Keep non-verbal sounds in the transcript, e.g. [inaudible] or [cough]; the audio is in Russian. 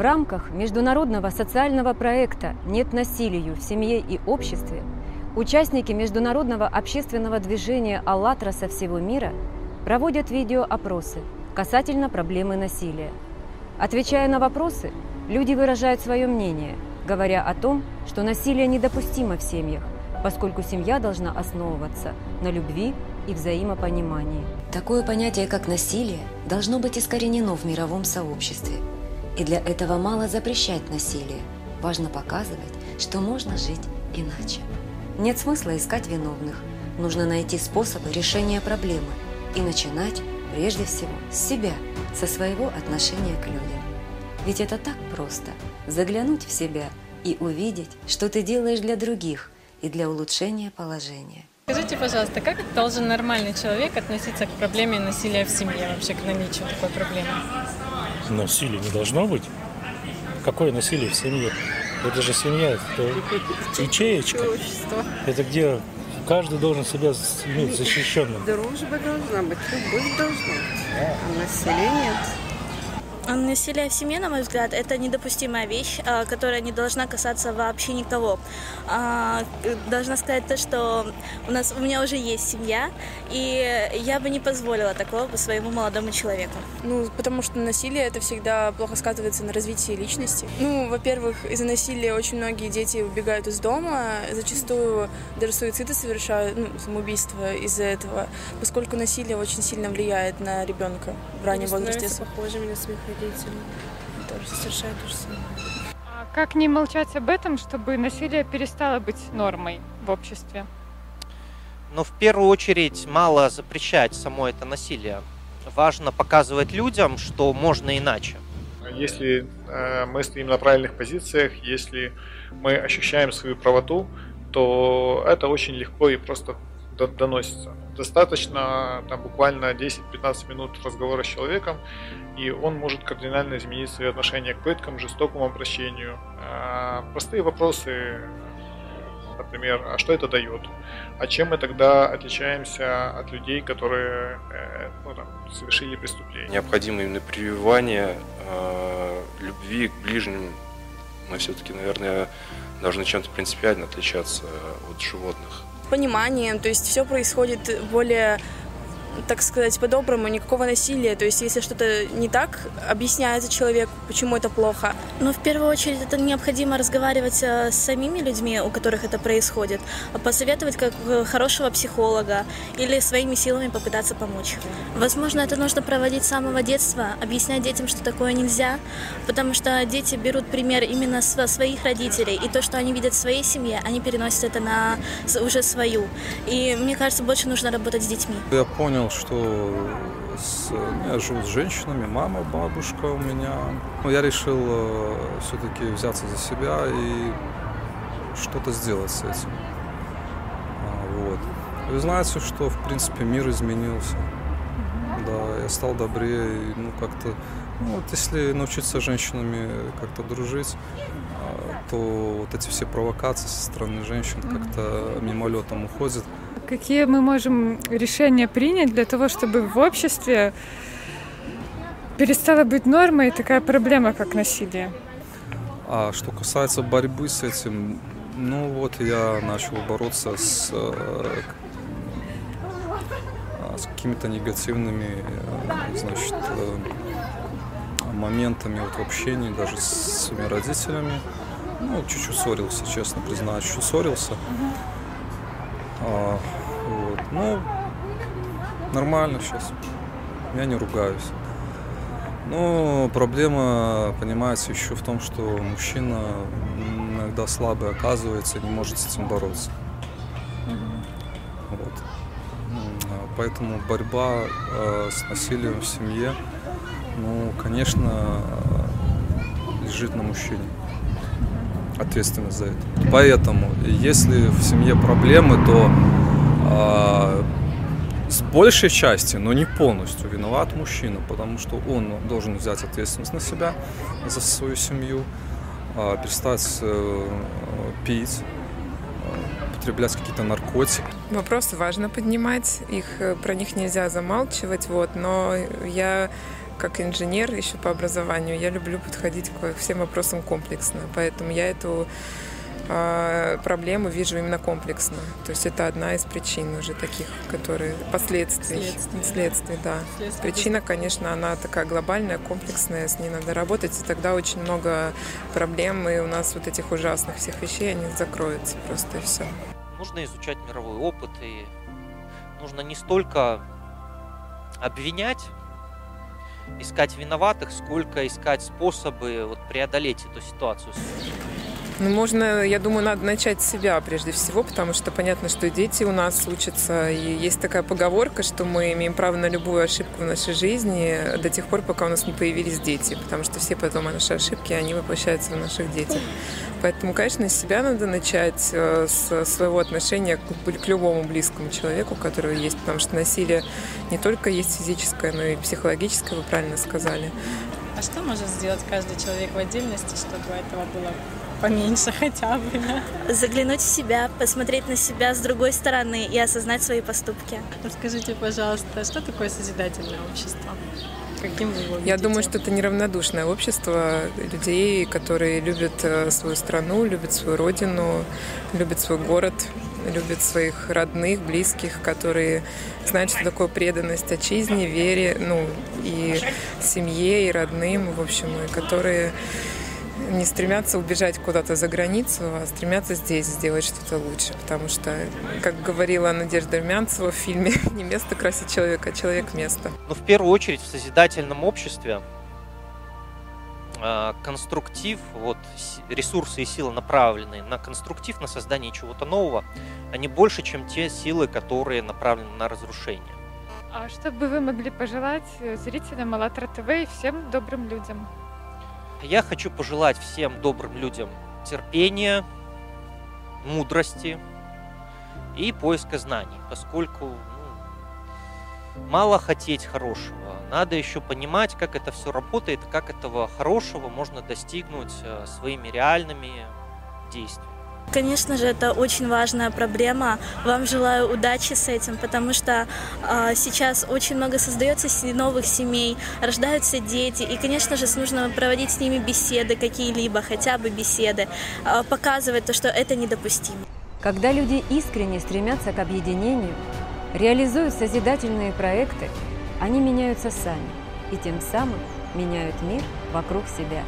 В рамках международного социального проекта «Нет насилию в семье и обществе» участники международного общественного движения «АЛЛАТРА» со всего мира проводят видеоопросы касательно проблемы насилия. Отвечая на вопросы, люди выражают свое мнение, говоря о том, что насилие недопустимо в семьях, поскольку семья должна основываться на любви и взаимопонимании. Такое понятие, как насилие, должно быть искоренено в мировом сообществе – и для этого мало запрещать насилие. Важно показывать, что можно жить иначе. Нет смысла искать виновных. Нужно найти способы решения проблемы и начинать прежде всего с себя, со своего отношения к людям. Ведь это так просто – заглянуть в себя и увидеть, что ты делаешь для других и для улучшения положения. Скажите, пожалуйста, как должен нормальный человек относиться к проблеме насилия в семье, вообще к наличию такой проблемы? Насилия не должно быть. Какое насилие в семье? Это же семья, это ячеечка. Это где каждый должен себя иметь защищенным. Дружба должна быть, любовь должна быть, а насилие нет. Насилие в семье, на мой взгляд, это недопустимая вещь, а, которая не должна касаться вообще никого. А, должна сказать то, что у нас у меня уже есть семья, и я бы не позволила такого бы своему молодому человеку. Ну, потому что насилие это всегда плохо сказывается на развитии личности. Ну, во-первых, из-за насилия очень многие дети убегают из дома, зачастую даже суициды совершают, ну, самоубийство из-за этого, поскольку насилие очень сильно влияет на ребенка в раннем возрасте. похожими на своих родителей. Тоже совершают то же самое. А как не молчать об этом, чтобы насилие перестало быть нормой в обществе? Но в первую очередь мало запрещать само это насилие. Важно показывать людям, что можно иначе. Если э, мы стоим на правильных позициях, если мы ощущаем свою правоту, то это очень легко и просто доносится. Достаточно там, буквально 10-15 минут разговора с человеком, и он может кардинально изменить свои отношения к пыткам, жестокому обращению. А, простые вопросы, например, а что это дает? А чем мы тогда отличаемся от людей, которые э, ну, там, совершили преступление? Необходимо именно прививание э, любви к ближним. Мы все-таки, наверное, должны чем-то принципиально отличаться от животных пониманием, то есть все происходит более так сказать, по-доброму, никакого насилия. То есть, если что-то не так, объясняется человеку, почему это плохо. Но в первую очередь это необходимо разговаривать э, с самими людьми, у которых это происходит, а посоветовать как э, хорошего психолога или своими силами попытаться помочь. Возможно, это нужно проводить с самого детства, объяснять детям, что такое нельзя, потому что дети берут пример именно со своих родителей, и то, что они видят в своей семье, они переносят это на уже свою. И мне кажется, больше нужно работать с детьми. Я понял, что с, я живу с женщинами, мама, бабушка у меня. Но я решил э, все-таки взяться за себя и что-то сделать с этим. А, вот. Вы знаете, что в принципе мир изменился. Да, я стал добрее, ну как-то, ну вот если научиться женщинами как-то дружить, а, то вот эти все провокации со стороны женщин как-то мимолетом уходят. Какие мы можем решения принять для того, чтобы в обществе перестала быть нормой такая проблема, как насилие? А что касается борьбы с этим, ну вот я начал бороться с, э, с какими-то негативными, э, значит, э, моментами вот в общении даже с своими родителями. Ну, чуть-чуть ссорился, честно признаюсь, чуть ссорился. А, вот. Ну, нормально сейчас. Я не ругаюсь. Но проблема, понимаете, еще в том, что мужчина иногда слабый оказывается и не может с этим бороться. Вот. А поэтому борьба э, с насилием в семье, ну, конечно, лежит на мужчине ответственность за это. Поэтому, если в семье проблемы, то э, с большей части, но не полностью виноват мужчина, потому что он должен взять ответственность на себя за свою семью, э, перестать э, пить, употреблять какие-то наркотики. Вопросы важно поднимать, их, про них нельзя замалчивать, вот, но я как инженер еще по образованию, я люблю подходить к всем вопросам комплексно. Поэтому я эту а, проблему вижу именно комплексно. То есть это одна из причин уже таких, которые последствий. Следствие. Следствий, да. Следствие. Причина, конечно, она такая глобальная, комплексная, с ней надо работать, и тогда очень много проблем, и у нас вот этих ужасных всех вещей, они закроются просто и все. Нужно изучать мировой опыт, и нужно не столько обвинять, искать виноватых, сколько искать способы вот, преодолеть эту ситуацию. Ну, можно, я думаю, надо начать с себя прежде всего, потому что понятно, что дети у нас учатся, и есть такая поговорка, что мы имеем право на любую ошибку в нашей жизни до тех пор, пока у нас не появились дети, потому что все потом наши ошибки, они воплощаются в наших детях. Поэтому, конечно, с себя надо начать, э, с своего отношения к, к любому близкому человеку, который есть, потому что насилие не только есть физическое, но и психологическое, вы правильно сказали. А что может сделать каждый человек в отдельности, чтобы этого было поменьше хотя бы? Да? Заглянуть в себя, посмотреть на себя с другой стороны и осознать свои поступки. Расскажите, пожалуйста, что такое созидательное общество? Каким вы его видите? Я думаю, что это неравнодушное общество людей, которые любят э, свою страну, любят свою родину, любят свой город, любят своих родных, близких, которые знают, что такое преданность отчизне, вере, ну, и семье, и родным, в общем, и которые не стремятся убежать куда-то за границу, а стремятся здесь сделать что-то лучше. Потому что, как говорила Надежда Румянцева в фильме [laughs] «Не место красит человека, а человек место». Но в первую очередь в созидательном обществе конструктив, вот ресурсы и силы направленные на конструктив, на создание чего-то нового, они больше, чем те силы, которые направлены на разрушение. А что бы вы могли пожелать э, зрителям АЛЛАТРА ТВ и всем добрым людям? Я хочу пожелать всем добрым людям терпения, мудрости и поиска знаний, поскольку ну, мало хотеть хорошего. Надо еще понимать, как это все работает, как этого хорошего можно достигнуть э, своими реальными действиями. Конечно же, это очень важная проблема. Вам желаю удачи с этим, потому что а, сейчас очень много создается новых семей, рождаются дети, и, конечно же, нужно проводить с ними беседы какие-либо, хотя бы беседы, а, показывать то, что это недопустимо. Когда люди искренне стремятся к объединению, реализуют созидательные проекты, они меняются сами и тем самым меняют мир вокруг себя.